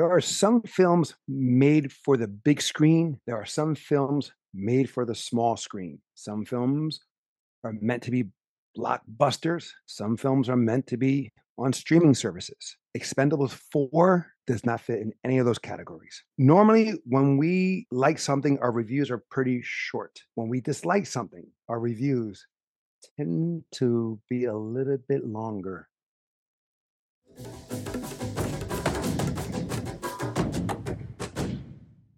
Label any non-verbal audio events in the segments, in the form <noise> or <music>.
There are some films made for the big screen. There are some films made for the small screen. Some films are meant to be blockbusters. Some films are meant to be on streaming services. Expendables 4 does not fit in any of those categories. Normally, when we like something, our reviews are pretty short. When we dislike something, our reviews tend to be a little bit longer.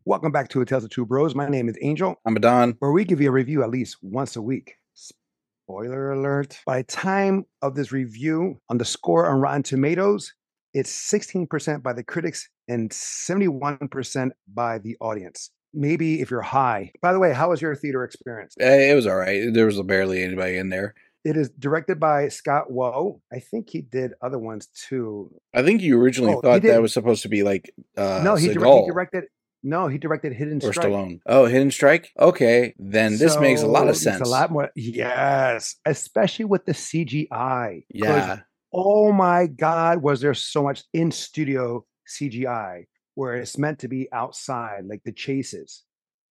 Welcome back to A Tales of Two Bros. My name is Angel, I'm Adan. where we give you a review at least once a week. Spoiler alert. By time of this review on the score on Rotten Tomatoes, it's 16% by the critics and 71% by the audience. Maybe if you're high. By the way, how was your theater experience? Eh, It was all right. There was barely anybody in there. It is directed by Scott Waugh. I think he did other ones too. I think you originally Oh, thought that was supposed to be like uh, no, he, direct, he directed. No, he directed Hidden or Strike. Stallone. Oh, Hidden Strike. Okay, then this makes a lot So of it's sense. A lot more. Yes, especially with the CGI. yeah, Oh my God, was there so much in studio CGI where it's meant to be outside, like the chases.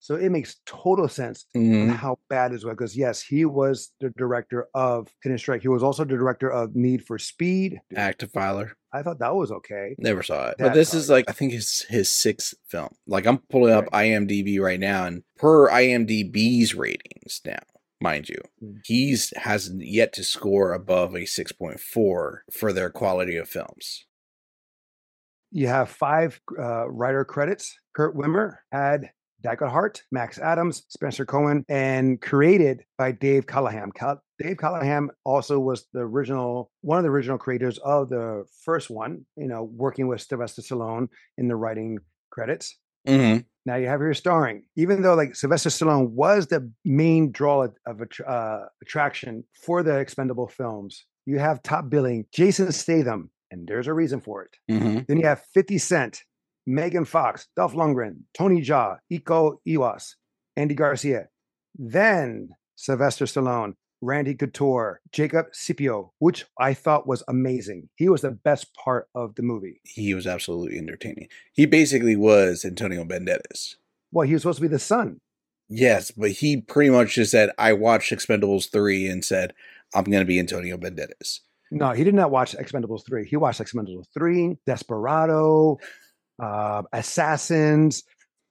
So it makes total sense Mhm. how bad it was. Because yes, he was the director of Hidden Strike. He was also the director of Need for Speed. Act of Valor. I thought that was okay. Never saw it, That but this is like I think his his sixth film. Like I'm pulling up IMDb right now, and per IMDb's ratings now, mind you, Mm. he's has yet to score above a six point four for their quality of films. You have five uh, writer credits. Kurt Wimmer had Daggerhart, Max Adams, Spencer Cohen, and created by Dave Callaham. Cal- Dave Callaham also was the original, one of the original creators of the first one, you know, working with Sylvester Stallone in the writing credits. hmm Now you have here starring, even though like Sylvester Stallone was the main draw of, of uh, attraction for the expendable films, you have top billing Jason Statham, and there's a reason for it. hmm Then you have 50 Cent, Megan Fox, Dolph Lundgren, Tony Jaa, Iko Uwais, Andy Garcia. Then Sylvester Stallone, Randy Couture, Jacob Scipio, which I thought was amazing. He was the best part of the movie. He was absolutely entertaining. He basically was Antonio Banderas. Well, he was supposed to be the son. Yes, but he pretty much just said, I watched Expendables 3 and said, I'm going to be Antonio Banderas. No, he did not watch Expendables 3. He watched Expendables 3, Desperado, uh, Assassins.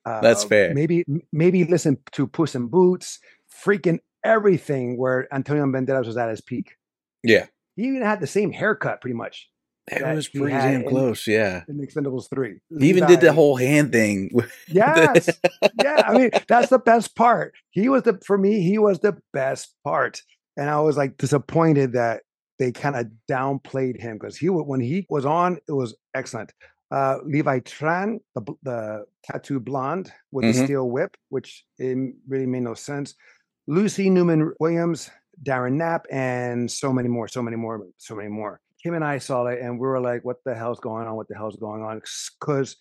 Uh, That's fair. Maybe maybe listen to Puss in Boots, freaking everything where Antonio Banderas was at his peak. Yeah. He even had the same haircut pretty much It that was pretty damn in- close, yeah. in Expendables 3. He even did the whole hand thing. Yes. <laughs> yeah, I mean, that's the best part. He was the for me, he was the best part. And I was like disappointed that they kind of downplayed him because he when he was on, it was excellent. Uh Levi Tran, the the tattoo blonde with the Mhm. steel whip, which it really made no sense. Lucy Newman Williams, Darren Knapp, and so many more, so many more, so many more. Kim and I saw it and we were like, what the hell's going on? What the hell's going on? Because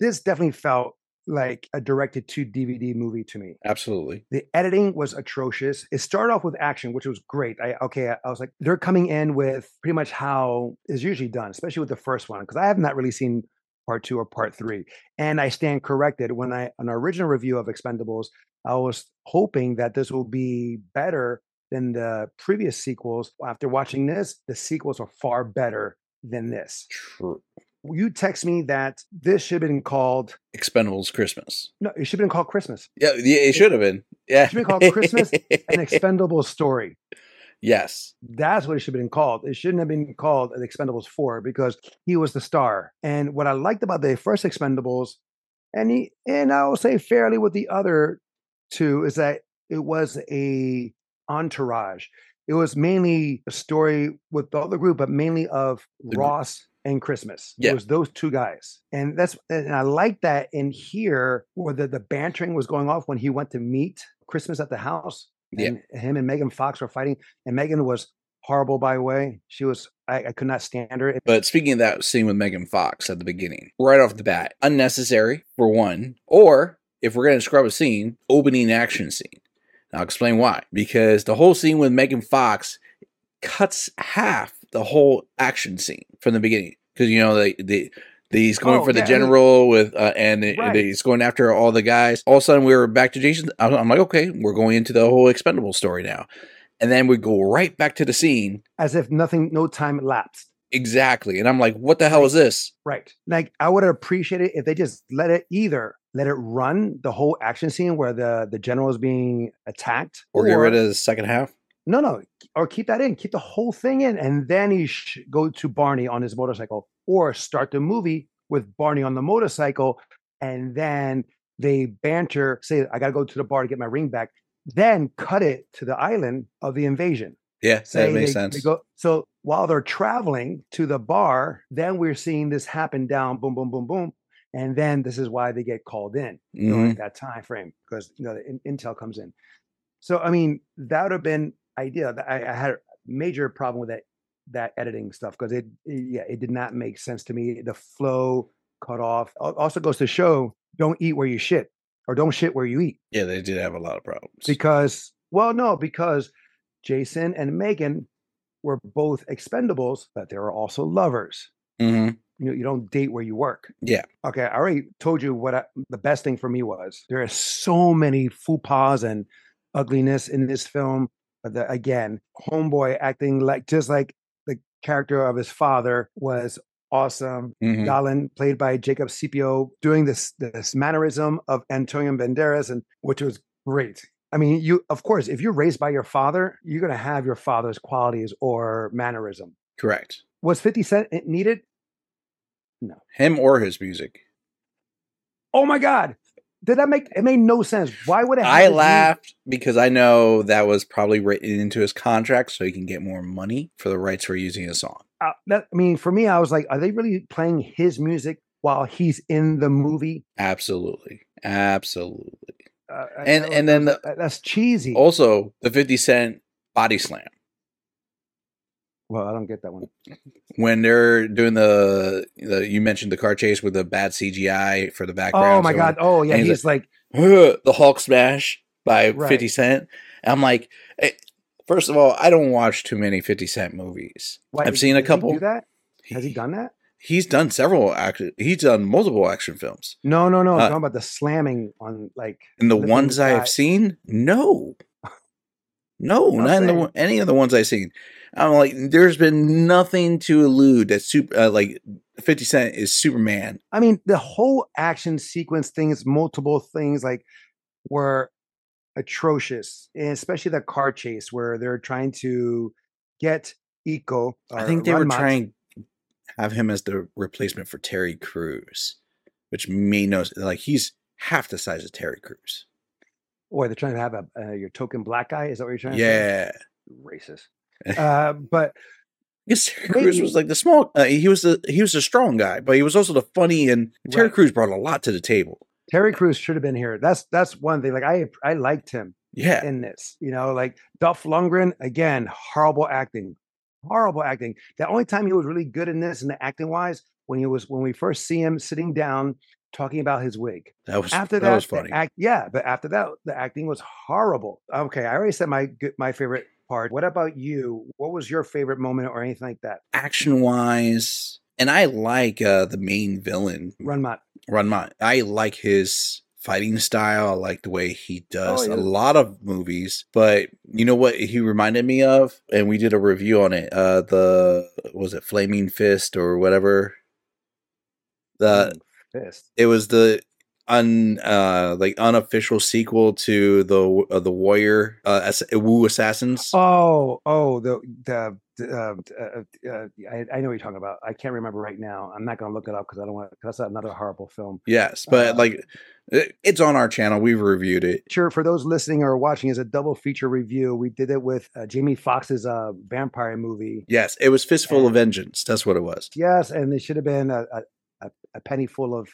this definitely felt like a directed to DVD movie to me. Absolutely. The editing was atrocious. It started off with action, which was great. I okay, I, I was like, they're coming in with pretty much how is usually done, especially with the first one, because I have not really seen part two or part three. And I stand corrected. When I an original review of Expendables, I was hoping that this will be better than the previous sequels. After watching this, the sequels are far better than this. True. You text me that this should have been called Expendables Christmas. no, it should have been called Christmas. Yeah, yeah it should have been. Yeah. should be called Christmas An expendable <laughs> story. yes. That's what it should have been called. It shouldn't have been called an Expendables 4 because he was the star. And what I liked about the first Expendables, and he and I will say fairly with the other two, is that it was a entourage. It was mainly a story with the other group, but mainly of The Ross and Christmas. Yeah. It was those two guys. And that's and I like that in here where the, the bantering was going off when he went to meet Christmas at the house. Yeah. And him and Megan Fox were fighting. And Megan was horrible by the way. She was I, I could not stand her. But speaking of that scene with Megan Fox at the beginning, right off the bat, unnecessary for one, or if we're going to scrub a scene, opening action scene. I'll explain why. Because the whole scene with Megan Fox cuts half the whole action scene from the beginning. Because you know they they He's going Oh, for the yeah, general with, uh, and Right. he's going after all the guys. All of a sudden, we were back to Jason. I'm I'm like, okay, we're going into the whole expendable story now, and then we go right back to the scene As if nothing, no time elapsed. exactly. And I'm like, what the hell is this? Right. Like I would appreciate it if they just let it either let it run the whole action scene where the the general is being attacked, Or, get rid of the second half. No, no, or keep that in, keep the whole thing in, and then he sh- go to Barney on his motorcycle, or start the movie with Barney on the motorcycle, and then they banter, say, "I got to go to the bar to get my ring back." Then cut it to the island of the invasion. Yeah, Say that makes they- they sense. go- so while they're traveling to the bar, then we're seeing this happen down, boom, boom, boom, boom, and then this is why they get called in Mhm. during that time frame because you know the in- intel comes in. So I mean that would have been ideal. Th- I, I had a major problem with that that editing stuff because it, it- yeah it did not make sense to me. The flow cut off. Also goes to show don't eat where you shit or don't shit where you eat Yeah, they did have a lot of problems. because well no because Jason and Megan were both expendables but they were also lovers. hmm You know, you don't date where you work. Yeah. Okay, I already told you what I, the best thing for me was. There are so many faux pas and ugliness in this film. But the, again, homeboy acting like just like the character of his father was awesome. hmm Dallin, played by Jacob Scipio, doing this this mannerism of Antonio Banderas, and which was great. I mean, you of course, if you're raised by your father, you're gonna have your father's qualities or mannerism. Correct. Was 50 Cent needed? No. Him or his music. Oh my god. Did that make it made no sense? Why would it I his laughed because I know that was probably written into his contract so he can get more money for the rights for using a song. Uh, that, I mean, for me, I was like, are they really playing his music while he's in the movie? Absolutely. Absolutely. Uh, And- and then the- that's cheesy. Also, the 50 Cent body slam. Well, I don't get that one. When they're doing the, the you mentioned the car chase with the bad CGI for the background. Oh my god. Oh yeah, he's he's like, the Hulk smash by Right. 50 Cent. I'm like, first of all, I don't watch too many 50 Cent movies. why- I've seen a couple. that? Has he done that? He's done several action. He's done multiple action films. No, no, no. I'm Uh, talking about the slamming on like. And the ones I have seen, no, no, not in the, any of the ones I've seen. I'm like, there's been nothing to elude that super uh, like 50 Cent is Superman. I mean, the whole action sequence things, multiple things like were atrocious, and especially the car chase where they're trying to get Iko. I think they were Rahmat- trying to have him as the replacement for Terry Crews, which made no like he's half the size of Terry Crews. Or they're trying to have a uh, your token black guy. Is that what you're trying to say? Yeah, Racist. <laughs> Uh, but because Terry Crews was like the small. Uh, he was the he was the strong guy, but he was also the funny and Terry Right. Crews brought a lot to the table. Terry Crews should have been here. That's that's one thing. Like I I liked him Yeah, in this. You know, like Dolph Lundgren again, horrible acting, horrible acting. The only time he was really good in this, and the acting wise, when he was when we first see him sitting down talking about his wig. that was After that, that, was funny. act, yeah, but after that, the acting was horrible. Okay, I already said my my favorite part. What about you? What was your favorite moment or anything like that? Action wise, and I like uh the main villain, Rahmat. Runmont. I like his fighting style. I like the way he does yeah. a lot of movies. But you know what he reminded me of? And we did a review on it. Uh the was it Flaming Fist or whatever? The Fist. it was the un uh like unofficial sequel to the uh, the warrior uh Wu Assassins. Oh, oh, the the, uh, uh, uh, I, I know what you're talking about. I can't remember right now. I'm not gonna look it up because I don't want. That's another horrible film. Yes, but uh, like it- it's on our channel. We've reviewed it. Sure, for those listening or watching, is a double feature review. We did it with uh, Jamie Foxx's uh, vampire movie. Yes, it was Fistful of Vengeance. That's what it was. Yes, and it should have been a, a, a, a penny full of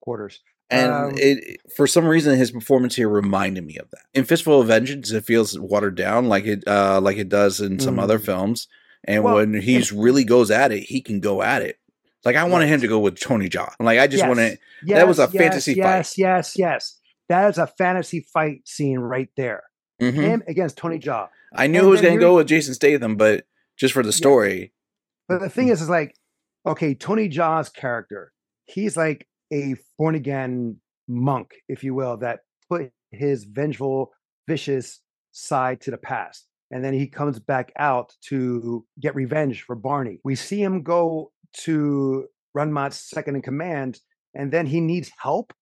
quarters. And Um, it for some reason his performance here reminded me of that. In Fistful of Vengeance, it feels watered down like it uh like it does in some other Mm. films. And Well, when he's really goes at it, he can go at it. Like I wanted him to go with Tony Jaa. Like I just Yes, wanted yes, that was a yes, fantasy fight. Yes, yes, yes. That is a fantasy fight scene right there. Mhm. Him against Tony Jaa. I knew and it was gonna go with Jason Statham, but just for the story. But the thing is, is like, okay, Tony Jaa's character, he's like a born again monk, if you will, that put his vengeful, vicious side to the past. And then he comes back out to get revenge for Barney. We see him go to Rahmat's second in command, and then he needs help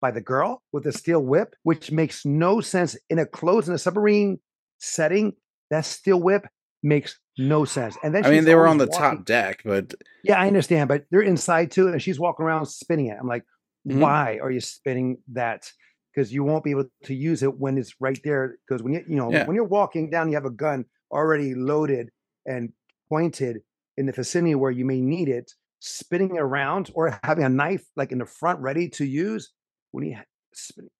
by the girl with the steel whip, which makes no sense in a closed in a submarine setting. That steel whip makes no sense. And then I mean, they were on the walking- top deck, but Yeah, I understand, but they're inside too, and she's walking around spinning it. I'm like, Mhm. why are you spinning that? Because you won't be able to use it when it's right there. Because when you you know Yeah. when you're walking down, you have a gun already loaded and pointed in the vicinity where you may need it. Spinning around or having a knife like in the front ready to use when you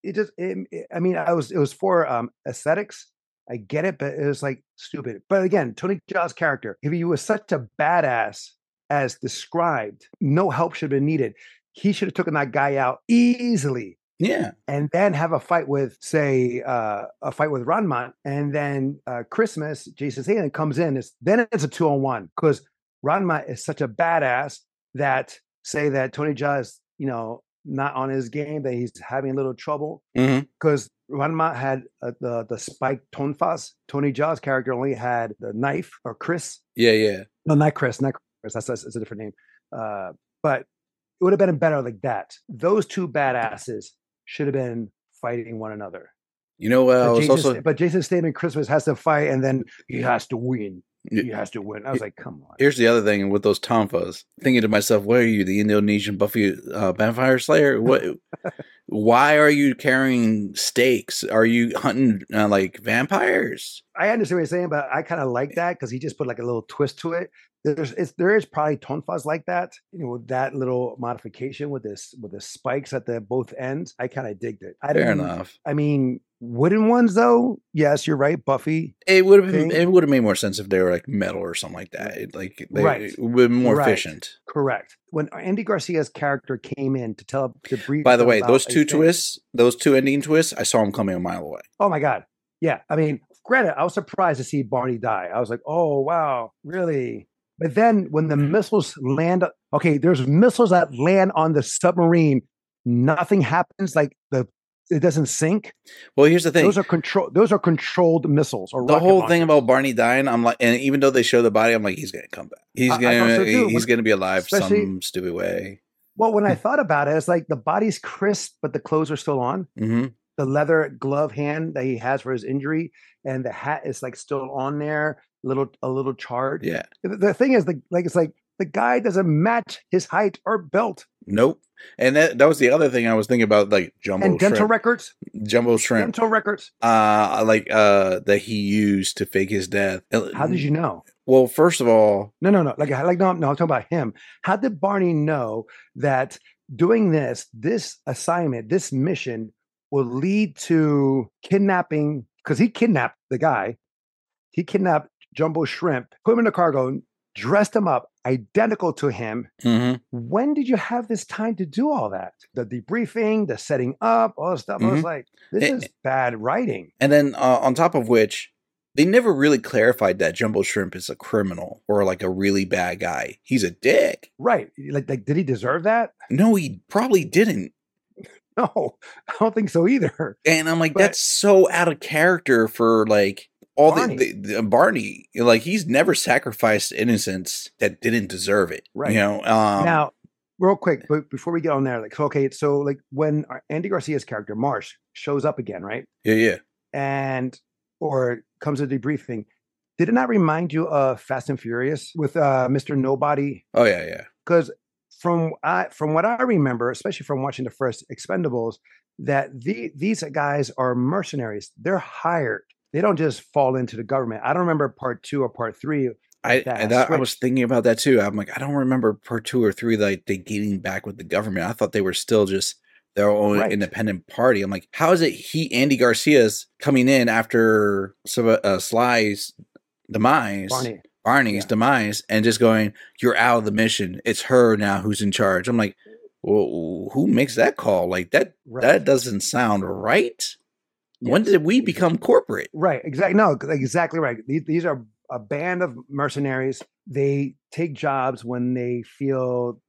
it just it, it- I mean I was it was for um aesthetics. I get it, but it was like stupid. But again, Tony Jaa's character, if he was such a badass as described, no help should have been needed. He should have taken that guy out easily yeah, and then have a fight with, say, uh, a fight with Rahmat, and then uh, Christmas, Jason Statham comes in. It's, then it's a two on one because Rahmat is such a badass that say that Tony Jaa is, you know, not on his game, that he's having a little trouble because Rahmat had uh, the the spiked tonfas. Tony Jaa's character only had the knife or Chris. yeah, yeah. No, not Chris, not Chris. That's, that's, that's a different name. Uh, but it would have been better like that. Those two badasses should have been fighting one another. You know, uh, But Jason, also but Jason Statham Christmas has to fight, and then he has to win. He has to win. I was like, come on. Here's the other thing with those tonfas. Thinking to myself, what are you, the Indonesian Buffy uh, vampire slayer? What? <laughs> why are you carrying stakes? Are you hunting uh, like vampires? I understand what you're saying, but I kind of like that because he just put like a little twist to it. There's it's, there is probably tonfas like that, you know, with that little modification with this with the spikes at the both ends. I kind of digged it. I Fair enough. I mean, wooden ones though. Yes, you're right, Buffy. It would have been. It would have made more sense if they were like metal or something like that. It, like they, Right. it would have been more Right. efficient. Correct. When Andy Garcia's character came in to tell to brief. By the way, those two twists, those two ending twists, I saw them coming a mile away. Oh my god. Yeah. I mean, granted, I was surprised to see Barney die. I was like, oh wow, really? But then when the mm-hmm. missiles land, okay, there's missiles that land on the submarine. Nothing happens. Like the it doesn't sink. Well, here's the thing. Those are control. Those are controlled missiles. Or the whole thing about Barney dying, I'm like, and even though they show the body, I'm like, he's gonna come back. He's I- I gonna, so he's but gonna be alive some stupid way. Well, when I <laughs> thought about it, it's like the body's crisp, but the clothes are still on. hmm the leather glove hand that he has for his injury, and the hat is like still on there, little a little charred. Yeah. The, the thing is, the like it's like the guy doesn't match his height or belt Nope. And that that was the other thing I was thinking about, like jumbo and dental shrimp, records. jumbo shrimp, Dental records. uh, like uh, that he used to fake his death. How did you know? Well, first of all, No, no, no. Like, like no, no. I'm talking about him. How did Barney know that doing this, this assignment, this mission will lead to kidnapping? Because he kidnapped the guy. He kidnapped Jumbo Shrimp, put him in a cargo, dressed him up, identical to him. mhm, When did you have this time to do all that? The debriefing, the setting up, all this stuff. I was Mhm. like, this Eh, is bad writing. and then uh, on top of which, they never really clarified that Jumbo Shrimp is a criminal or like a really bad guy. He's a dick. Right. Like, like, did he deserve that? No, he probably didn't. <laughs> No, I don't think so either. And I'm like, But- that's so out of character for like all Barney. the, the, the Barney. Like he's never sacrificed innocence that didn't deserve it. Right. You know. Um, now, real quick, but before we get on there, like, okay, so like when Andy Garcia's character Marsh shows up again, right, yeah, yeah. and or comes to debriefing, did it not remind you of Fast and Furious with uh, Mr. Nobody? Oh yeah, yeah. Because from I from what I remember, especially from watching the first Expendables, that the, these guys are mercenaries. They're hired. They don't just fall into the government. I don't remember part two or part three. I that I, that, I was thinking about that too. I'm like, I don't remember part two or three like they getting back with the government. I thought they were still just their own Right. independent party. I'm like, how is it he Andy Garcia's coming in after Sylv- uh, Sly's demise, Barney. Barney's Yeah. demise, and just going, "You're out of the mission. It's her now who's in charge." I'm like, well, who makes that call? Like that Right. that doesn't sound right. When did we become corporate? Right. Exactly. No, exactly right. These, are a band of mercenaries. They take jobs when they feel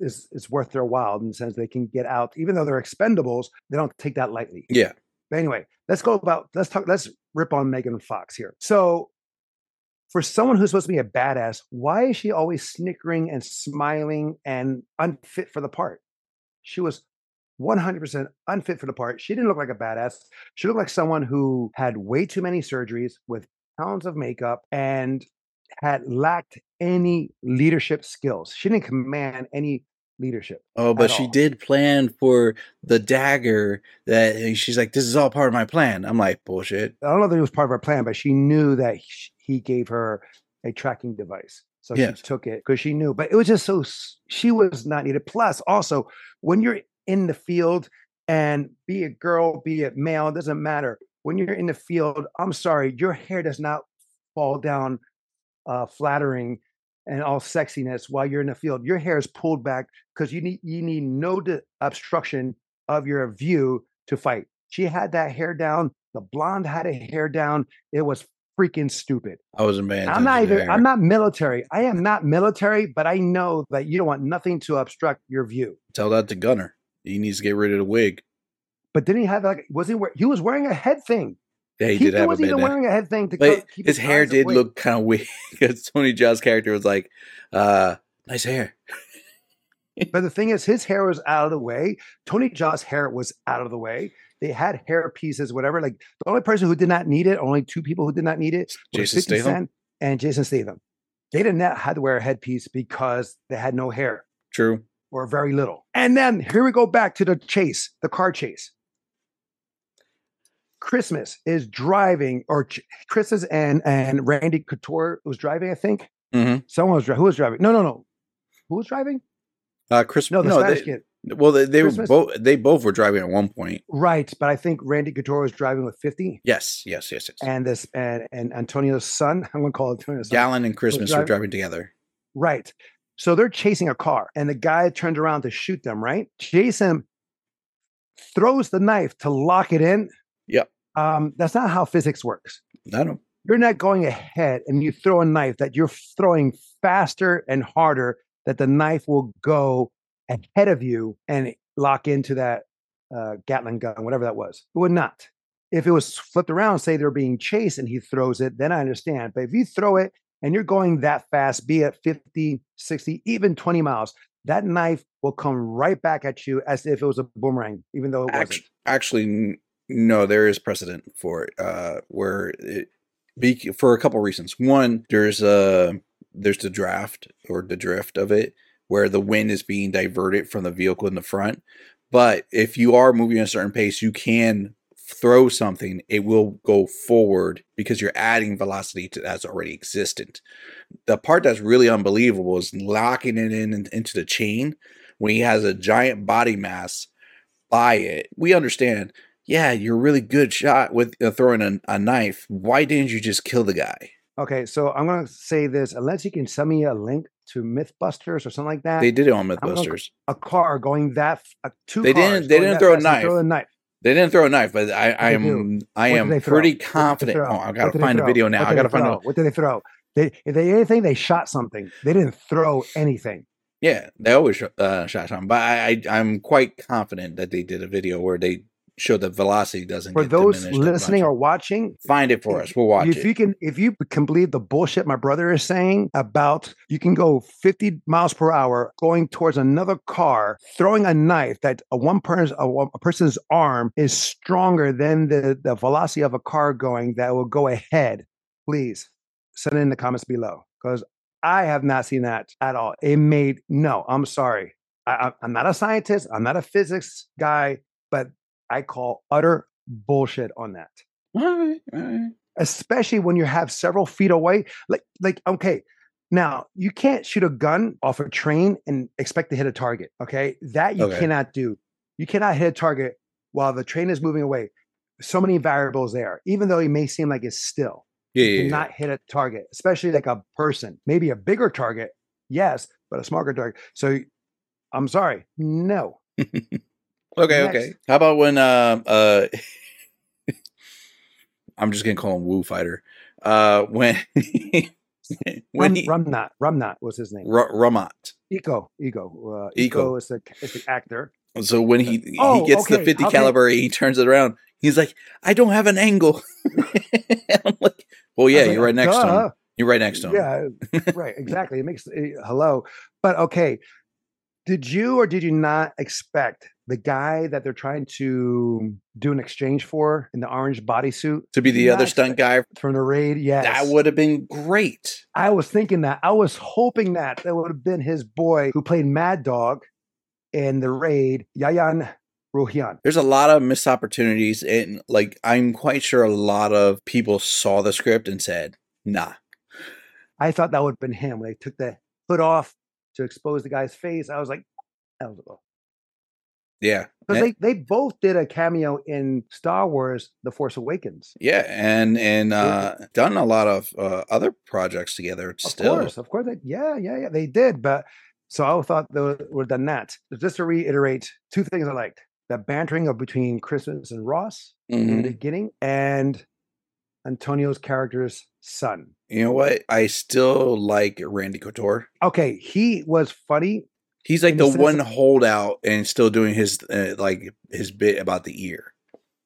is is worth their while in the sense they can get out, even though they're expendables. They don't take that lightly. Yeah. But anyway, let's go about let's talk. Let's rip on Megan Fox here. So, for someone who's supposed to be a badass, why is she always snickering and smiling and unfit for the part? She was 100% unfit for the part. She didn't look like a badass. She looked like someone who had way too many surgeries with pounds of makeup and had lacked any leadership skills. She didn't command any leadership. Oh, but she all. did plan for the dagger that she's like, this is all part of my plan. I'm like, bullshit. I don't know that it was part of her plan, but she knew that he gave her a tracking device. So Yes. she took it because she knew. But it was just so she was not needed. Plus, also, when you're in the field and be it girl, be it male, it doesn't matter. When you're in the field, I'm sorry, your hair does not fall down uh, flattering and all sexiness while you're in the field. Your hair is pulled back because you need you need no di- obstruction of your view to fight. She had that hair down. The blonde had a hair down. It was freaking stupid. I wasn't paying I'm not even. her. I'm not military. I am not military, but I know that you don't want nothing to obstruct your view. Tell that to Gunner. He needs to get rid of the wig. But didn't he have like? Was he? He was wearing a head thing. Yeah, he, He, did have a wasn't even wearing a head thing to But keep his hair did away. look kind of weird <laughs> because Tony Jaa's character was like, uh, nice hair. <laughs> But the thing is, his hair was out of the way. Tony Jaa's hair was out of the way. They had hair pieces, whatever. Like the only person who did not need it, only two people who did not need it, was Jason 50 Statham. And Jason Statham. They did not have to wear a headpiece because they had no hair True. Or very little. And then here we go back to the chase, the car chase. Christmas is driving, or Ch- Christmas and and Randy Couture was driving. I think hmm someone was driving. Who was driving? No, no, no. Who was driving? Uh, Chris. No, the no, Spanish they, kid. well, they, they were both. They both were driving at one point. Right, but I think Randy Couture was driving with 50 Yes, yes, yes, yes. and this and, and Antonio's son, <laughs> I'm gonna call Antonio's son. Galan and Christmas were driving- driving together. Right. So they're chasing a car and the guy turns around to shoot them, right? Jason throws the knife to lock it in. Yep. Um, that's not how physics works. I don't. You're not going ahead and you throw a knife that you're throwing faster and harder that the knife will go ahead of you and lock into that uh, Gatling gun, whatever that was. It would not. If it was flipped around, say they're being chased and he throws it, then I understand. But if you throw it and you're going that fast, be it 50, 60, even 20 miles, that knife will come right back at you as if it was a boomerang, even though it wasn't. Actually, actually, no. There is precedent for it, uh, where it be for a couple reasons. One, there's a there's the draft or the drift of it, where the wind is being diverted from the vehicle in the front. But if you are moving at a certain pace, you can throw something, it will go forward because you're adding velocity to that's already existent. The part that's really unbelievable is locking it in into the chain when he has a giant body mass by it. We understand. Yeah, you're really good shot with uh, throwing a, a knife. Why didn't you just kill the guy? Okay, so I'm gonna say this unless you can send me a link to MythBusters or something like that. They did it on gonna- MythBusters. a car going that f- uh, two They didn't- they didn't throw a and Throw knife. a knife. They didn't throw a knife, but I, I am I am pretty What did they confident. Oh, I gotta find the throw? video now. I gotta find out. What did they throw? They, if they anything, they shot something. They didn't throw anything. Yeah, they always uh, shot something, but I, I I'm quite confident that they did a video where they show the velocity doesn't. For those listening or watching, find it for us. We'll watch if it. you can, if you can believe the bullshit my brother is saying about you can go 50 miles per hour going towards another car, throwing a knife that a one person a, a person's arm is stronger than the the velocity of a car going that will go ahead. Please send it in the comments below because I have not seen that at all. It made no. I'm sorry. I- I'm not a scientist. I'm not a physics guy, but I call utter bullshit on that All right, all right. especially when you have several feet away. Like, like, okay, now you can't shoot a gun off a train and expect to hit a target. Okay, that you Okay. cannot do. You cannot hit a target while the train is moving away. So many variables there, even though it may seem like it's still. Yeah, You yeah, yeah. hit a target, especially like a person, maybe a bigger target, yes, but a smaller target. So I'm sorry, no. <laughs> Okay, Next. okay. How about when uh uh <laughs> I'm just gonna call him Woo Fighter. Uh when <laughs> when Rum, he Rumnot, Rumnot was his name. Rahmat. Iko, Iko, uh, Iko. Iko is the is the actor. So when he Oh, he gets the 50 okay. caliber, he turns it around. He's like, I don't have an angle. <laughs> I'm like, well, yeah, like, you're right next to him. You're right next to him. Yeah, right. Exactly. It makes eh, hello, but okay. Did you or did you not expect the guy that they're trying to do an exchange for in the orange bodysuit To be the other stunt guy, from the raid? Yes, that would have been great. I was thinking that. I was hoping that that would have been his boy who played Mad Dog in the raid, Yayan Ruhian. There's a lot of missed opportunities, and like I'm quite sure a lot of people saw the script and said, "Nah." I thought that would have been him when they took the hood off to expose the guy's face. I was like, eligible. Yeah, Because they, they both did a cameo in Star Wars The Force Awakens. yeah, and and uh, done a lot of uh, other projects together. Of Still, course, of course. They, yeah, yeah, yeah. They did. But so I thought they would done that. Just to reiterate, two things I liked the bantering of between Christmas and Ross in Mhm. the beginning and Antonio's character's son. you know what? I still like Randy Couture. Okay, he was funny. He's like the one of- holdout and still doing his uh, like his bit about the ear.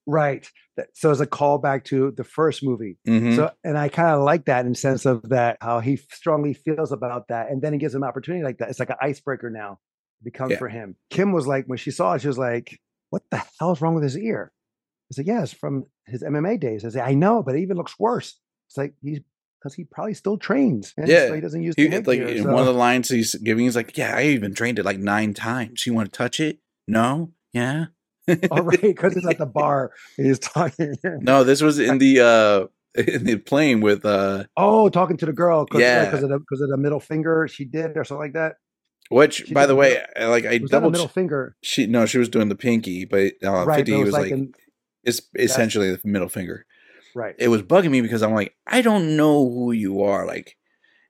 Right. So it's a callback to the first movie. Mhm. So, and I kind of like that in the sense of that how he strongly feels about that, and then he gives him an opportunity like that. It's like an icebreaker now, becomes Yeah. for him. Kim was like, when she saw it, she was like, "What the hell's wrong with his ear?" I said, "Yeah, it's from his MMA days." I said, "I know, but it even looks worse." It's like he's because he probably still trains. And Yeah, so he doesn't use He, the like in so- one of the lines he's giving, he's like, "Yeah, I even trained it like nine times. You want to touch it? No, yeah, All <laughs> right, because he's at the <laughs> bar. He's talking. <laughs> no." This was in the uh in the plane with uh oh, talking to the girl because Yeah. because of the because of the middle finger she did or something like that. which, She by the way, middle- like I It was not a double. middle finger, She no, she was doing the pinky, but uh, right? fifty But was was like, like, in, it's essentially the middle finger. right. It was bugging me because I'm like, I don't know who you are, like.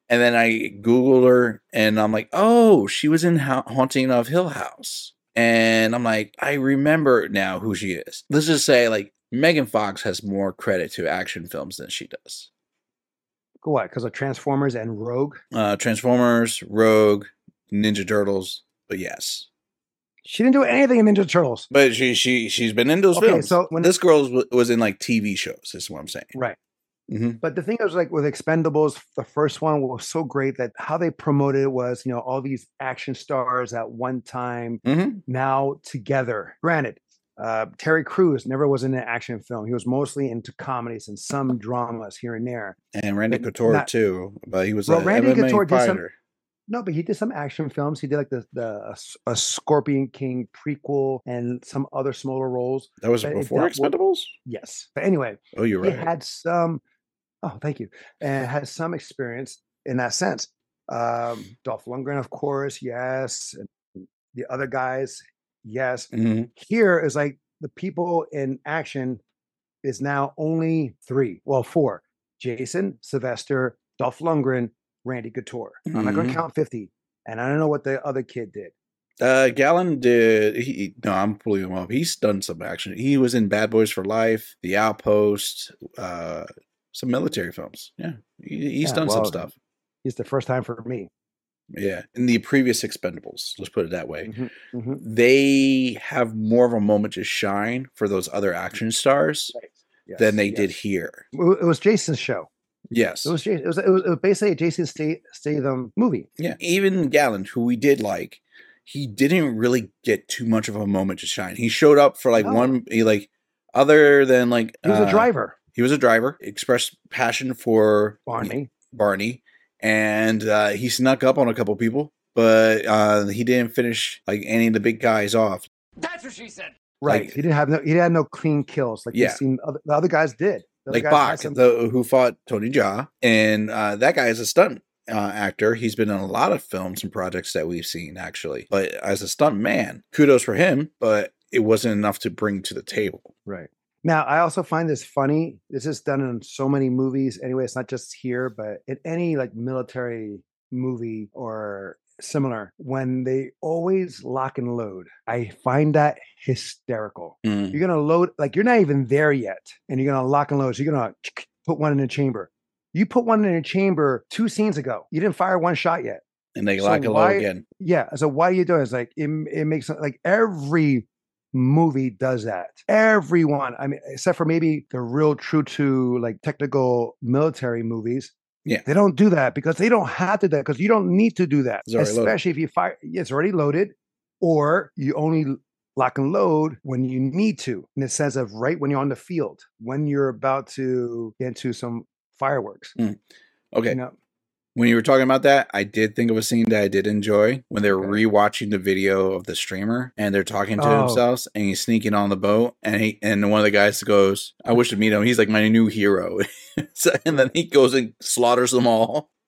And then I Googled her and I'm like, oh, she was in ha- Haunting of Hill House. And I'm like, I remember now who she is. Let's just say, like, Megan Fox has more credit to action films than she does. What? Because of Transformers and Rogue. Uh, Transformers, Rogue, Ninja Turtles, but yes. She didn't do anything in Ninja Turtles. But she she she's been in those Okay, films. so when- this girl was, was in like TV shows. Is what I'm saying. Right. hmm But the thing is, like with Expendables, the first one was so great that how they promoted it was, you know, all these action stars at one time hmm now together. Granted, uh, Terry Crews never was in an action film. He was mostly into comedies and some dramas here and there. And Randy But Couture not- too, but he was Well, a Randy MMA Couture did some- fighter. No, but he did some action films. He did like the the a S- a Scorpion King prequel and some other smaller roles. That was but before Expendables. Yes. But anyway, Oh, you're right. he had some oh thank you and had some experience in that sense um dolph lundgren of course yes and the other guys yes Mhm. here is like the people in action is now only three well four jason sylvester dolph lundgren randy couture i'm not going to count 50 and i don't know what the other kid did Uh, Galan did. He, no, I'm pulling him up. He's done some action. He was in Bad Boys for Life, The Outpost, uh, some military films. Yeah, he, he's Yeah, done some stuff. it's the first time for me Yeah, in the previous Expendables, let's put it that way. Mhm, mhm. They have more of a moment to shine for those other action stars Right. than they yes. did here. It was jason's show Yes. It was It was, it was, it was basically a Jason Statham movie. Yeah, even Gallant, who we did like, he didn't really get too much of a moment to shine. He showed up for like No. one, he like, other than like, He was uh, a driver, He was a driver. Expressed passion for Barney. Barney, and uh, he snuck up on a couple people, but uh, he didn't finish like any of the big guys off. That's what she said. Right. like- he didn't have no. He had no clean kills like Yeah. you've seen. Other, the other guys did. Like Bach, the, who fought Tony Jaa, and uh, that guy is a stunt uh, actor. He's been in a lot of films and projects that we've seen actually. But as a stunt man, kudos for him. But it wasn't enough to bring to the table. right. Now, I also find this funny. This is done in so many movies. Anyway, it's not just here, but in any like military movie or similar, when they always lock and load, I find that hysterical. Mm. You're gonna load like you're not even there yet, and you're gonna lock and load. So you're gonna <tsk> put one in a chamber. You put one in a chamber two scenes ago. You didn't fire one shot yet. and they So lock low why- again. Yeah. So why are you doing? It's like it, it makes like every movie does that. Everyone. I mean, except for maybe the real true to like technical military movies. Yeah. They don't do that because they don't have to do that because you don't need to do that. Already loaded. Especially if you fire it's already loaded, or you only lock and load when you need to, in the sense of right when you're on the field, when you're about to get into some fireworks. Mm. Okay, You know, when you were talking about that, I did think of a scene that I did enjoy when they were Okay. rewatching the video of the streamer and they're talking to Oh. themselves and he's sneaking on the boat and he and one of the guys goes, "I wish to meet him. He's like my new hero." <laughs> so, and then he goes and slaughters them all. <laughs>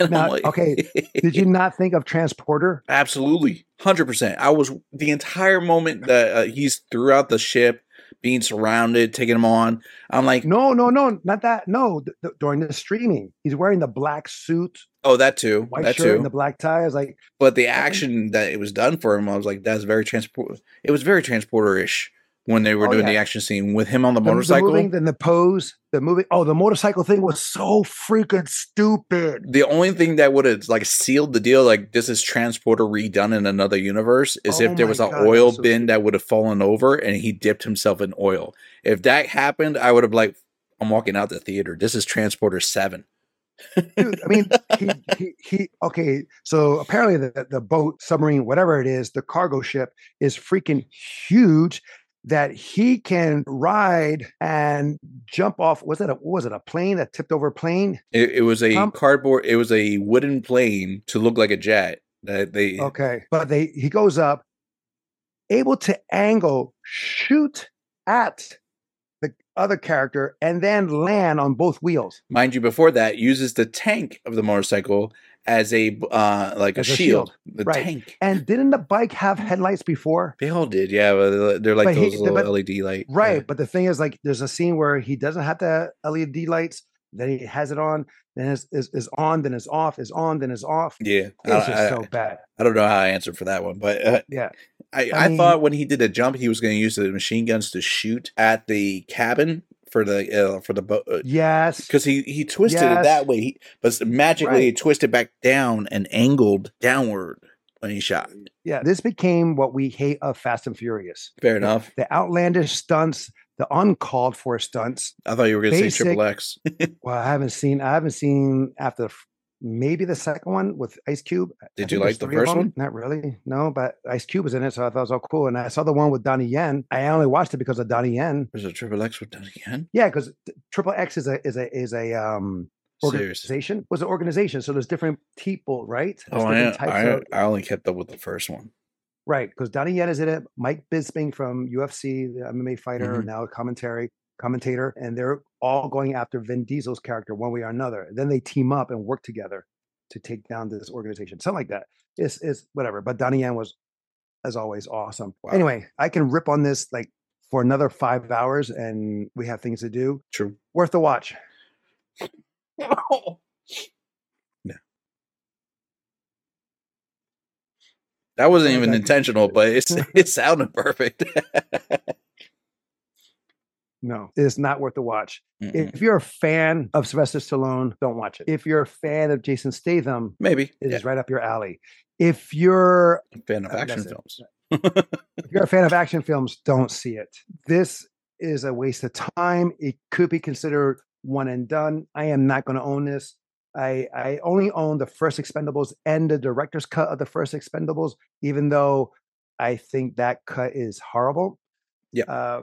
And Now, I'm like, okay, did you not think of Transporter? <laughs> Absolutely, hundred percent. I was the entire moment that uh, he's throughout the ship, being surrounded, taking him on. I'm like, No, no, no, not that. No, th- th- during the streaming, he's wearing the black suit, oh, that too, white that shirt, too. and the black tie. I was like, but the action that it was done for him, I was like, that's very transport. It was very transporter-ish when they were Oh, doing the action scene with him on the, the, the motorcycle. moving, then the pose, the movie. Oh, the motorcycle thing was so freaking stupid. the only thing that would have like sealed the deal, like this is transporter redone in another universe, is Oh if there was an God, oil so bin that would have fallen over and he dipped himself in oil. If that happened, I would have like, I'm walking out the theater. This is Transporter Seven. Dude, I mean, he, he, he, okay. So apparently, the, the boat, submarine, whatever it is, the cargo ship is freaking huge that he can ride and jump off. Was it a, was it a plane that tipped over plane? It, it was a Um, cardboard. It was a wooden plane to look like a jet. That they Okay. But they he goes up, able to angle, shoot at the other character, and then land on both wheels. mind you, before that, uses the tank of the motorcycle as a uh like a As a shield. shield, The right. tank. And didn't the bike have <laughs> headlights before? They all did, yeah. But they're like But he- those little but- LED light. Right. yeah. But the thing is, like, there's a scene where he doesn't have the LED lights, then he has it on, then is is, is on, then is off, is on, then is off. Yeah, I, It's just I- so bad. I don't know how I answered for that one, but uh, Yeah. I, I I, mean- thought when he did the jump, he was going to use the machine guns to shoot at the cabin for the uh, for the boat Yes. because he he twisted it that way, he, but magically Right. he twisted back down and angled downward when he shot. Yeah. This became what we hate of Fast and Furious. Fair enough. The outlandish stunts, the uncalled for stunts. I thought you were going to say triple X. <laughs> Well, I haven't seen. I haven't seen after maybe the second one with Ice Cube. Did you like the first one? Not really. No, but Ice Cube was in it, so I thought it was all cool. And I saw the one with Donnie Yen. I only watched it because of Donnie Yen. There's a triple X with Donnie Yen. Yeah, because Triple X is a is a is a um Seriously. organization. Was an organization, so there's different people, right? There's Oh, I, I, of- I only kept up with the first one. right. Because Donnie Yen is in it. Mike Bisping from UFC, the MMA fighter, Mhm. now a commentary commentator, and they're all going after Vin Diesel's character one way or another. Then they team up and work together to take down this organization, something like that. It's it's whatever. But Donnie Yen was, as always, awesome. Wow. Anyway, I can rip on this like for another five hours, and we have things to do. True. Worth the watch. <laughs> Yeah. That wasn't even intentional, but it's <laughs> it sounded perfect. <laughs> No, it's not worth the watch. Mm-mm. If you're a fan of Sylvester Stallone, don't watch it. If you're a fan of Jason Statham, Maybe. it is Yeah, right up your alley. If you're a fan of uh, action films. if you're a fan of action films, don't see it. This is a waste of time. It could be considered one and done. I am not going to own this. I I only own the first Expendables and the director's cut of the first Expendables, even though I think that cut is horrible. Yeah. Uh,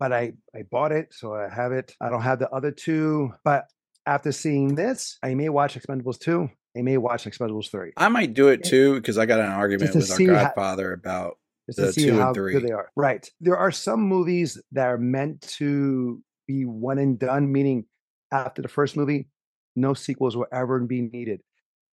but I I bought it, so I have it. I don't have the other two, but after seeing this, I may watch Expendables two. I may watch Expendables three. I might do it too because I got an argument with our see how- godfather about the two and three. they are. Right. There are some movies that are meant to be one and done, meaning after the first movie, no sequels will ever be needed.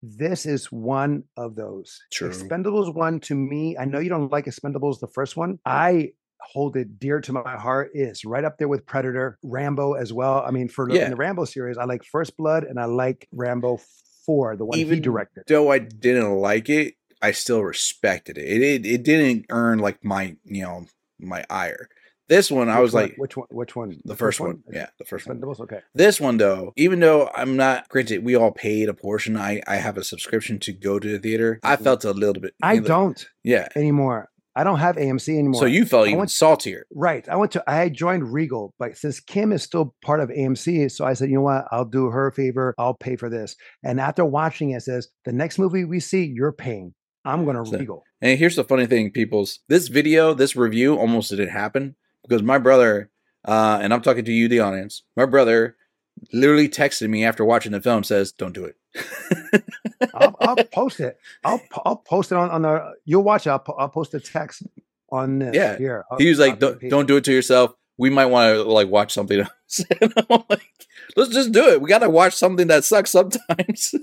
This is one of those. True. Expendables one to me, I know you don't like Expendables, the first one. I hold it dear to my heart. is right up there with Predator, Rambo as well. I mean, for the, Yeah. in the Rambo series, I like First Blood and I like Rambo 4, the one he Even directed. though I didn't like it, I still respected it. It it, it didn't earn like my you know my ire. This one, I was one- like, which one? Which one? the first one. Yeah, the first one. Okay. This one though, even though I'm not granted, we all paid a portion. I I have a subscription to go to the theater. I Mhm. felt a little bit. I don't Yeah. anymore. I don't have AMC anymore. So you felt even went- saltier. Right. I went to, I joined Regal, but since Kim is still part of AMC, so I said, you know what? I'll do her a favor. I'll pay for this. And after watching it, it says, the next movie we see, you're paying. I'm going to So- Regal. And here's the funny thing, peoples. This video, this review almost didn't happen because my brother, uh, and I'm talking to you, the audience, my brother literally texted me after watching the film, says, Don't do it. I'll, I'll <laughs> post it. I'll, I'll post it on, on the, you'll watch it. I'll, I'll post a text on this. Yeah. Here. I'll- he was uh, like, don't, don't do it to yourself. We might want to like watch something else. <laughs> And I'm like, let's just do it. We got to watch something that sucks sometimes.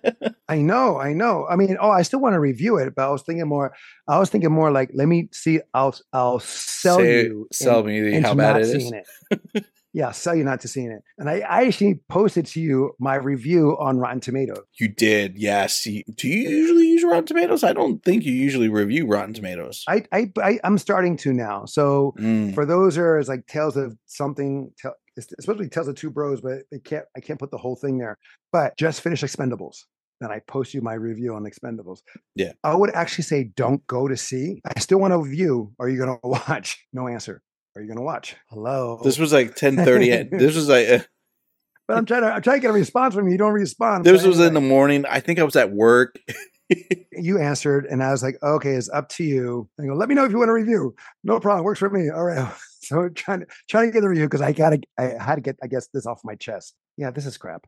<laughs> I know, I know. I mean, oh, I still want to review it, but I was thinking more. I was thinking more like, let me see. I'll I'll sell Say- you, sell in- me how bad it is. it. Yeah, sell you not to seeing it. And I, I actually posted to you my review on Rotten Tomatoes. You did, yes. Do you usually use Rotten Tomatoes? I don't think you usually review Rotten Tomatoes. I, I, I I'm starting to now. So Mm. for those are like tales of something. Tell, it's especially tales of two bros, but it can't. I can't put the whole thing there. But just finish Expendables. Then I post you my review on Expendables. Yeah. I would actually say don't go to see. I still want to view. Are you going <laughs> to watch? No answer. Are you going to watch? Hello. This was like 10:30. <laughs> this was like uh, but I'm trying to. I'm trying to get a response from you. You don't respond. this But was in the morning. I think I was at work. <laughs> You answered, and I was like, okay, it's up to you. And you go, let me know if you want to review. No problem. Works for me. All right. <laughs> So trying to trying to get the review because I gotta. I had to get. I guess this off my chest. Yeah, this is crap.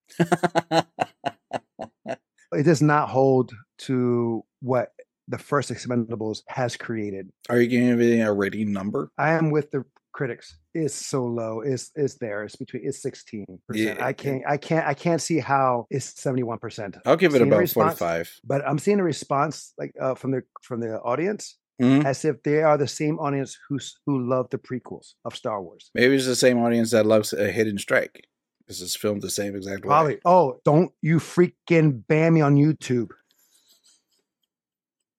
It does not hold to what the first Expendables has created. Are you giving everything a rating number? I am with the critics. is so low. is is there. It's between it's 16 percent. Yeah. I can't I can't I can't see how it's 71 percent. I'll give it about response? 45. But I'm seeing a response like uh, from the from the audience Mhm. as if they are the same audience who who love the prequels of Star Wars. Maybe it's the same audience that loves a hidden strike because it's filmed the same exact way. Probably. Oh, don't you freaking ban me on YouTube.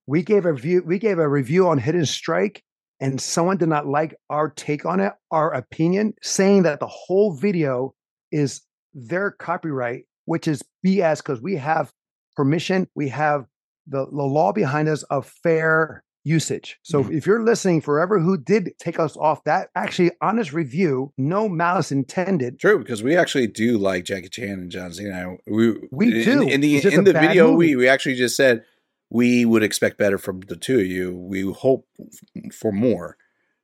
We gave a review. We gave a review on Hidden Strike, and someone did not like our take on it, our opinion, saying that the whole video is their copyright, which is BS because we have permission. We have the, the law behind us of fair usage. So Mhm. if you're listening, forever who did take us off that actually honest review, no malice intended, True, because we actually do like Jackie Chan and John Cena. We We in- do. In, the in the video, movie. we we actually just said we would expect better from the two of you. We hope for more.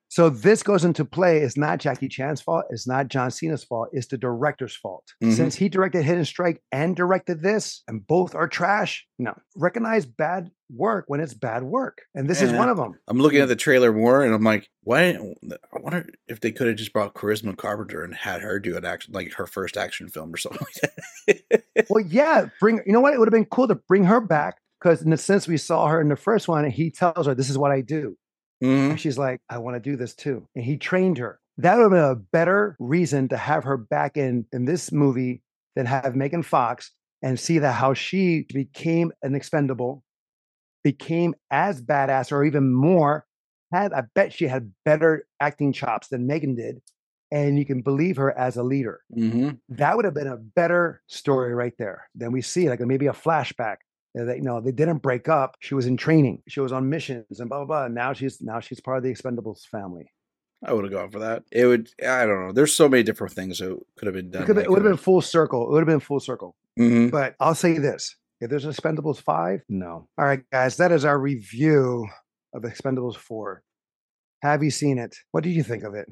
So this goes into play. It's not Jackie Chan's fault. It's not John Cena's fault. It's the director's fault. Mhm. Since he directed Hidden Strike and directed this, and both are trash. No, recognize bad work when it's bad work, and this is one of them. I'm looking at the trailer more, and I'm like, why? I wonder if they could have just brought Charisma Carpenter and had her do an action, like her first action film or something like that. Well, yeah, bring. You know what? It would have been cool to bring her back because, in the sense, we saw her in the first one, he tells her, "This is what I do." Mhm. And she's like, I want to do this too. And he trained her. That would have been a better reason to have her back in in this movie than have Megan Fox and see that how she became an expendable, became as badass or even more. Had I bet she had better acting chops than Megan did. And you can believe her as a leader. Mhm. That would have been a better story right there than we see, like maybe a flashback. That you know they didn't break up. She was in training. She was on missions and blah blah blah. And now she's now she's part of the Expendables family. I would have gone for that. It would. I don't know. There's so many different things that could have been done. It, could, it would have been full circle. It would have been full circle. Mhm. But I'll say this: if there's Expendables five, no. All right, guys, that is our review of Expendables four. Have you seen it? What did you think of it?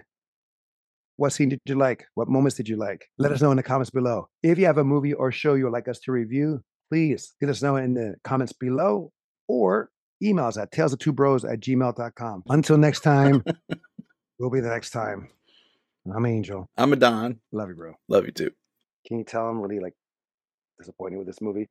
What scene did you like? What moments did you like? Let us know in the comments below. If you have a movie or show you would like us to review, please let us know in the comments below or email us at tales of two bros at gmail.com. Until next time, <laughs> we'll be the next time. I'm Angel. I'm Adan. Love you, bro. Love you too. Can you tell I'm really like disappointed with this movie?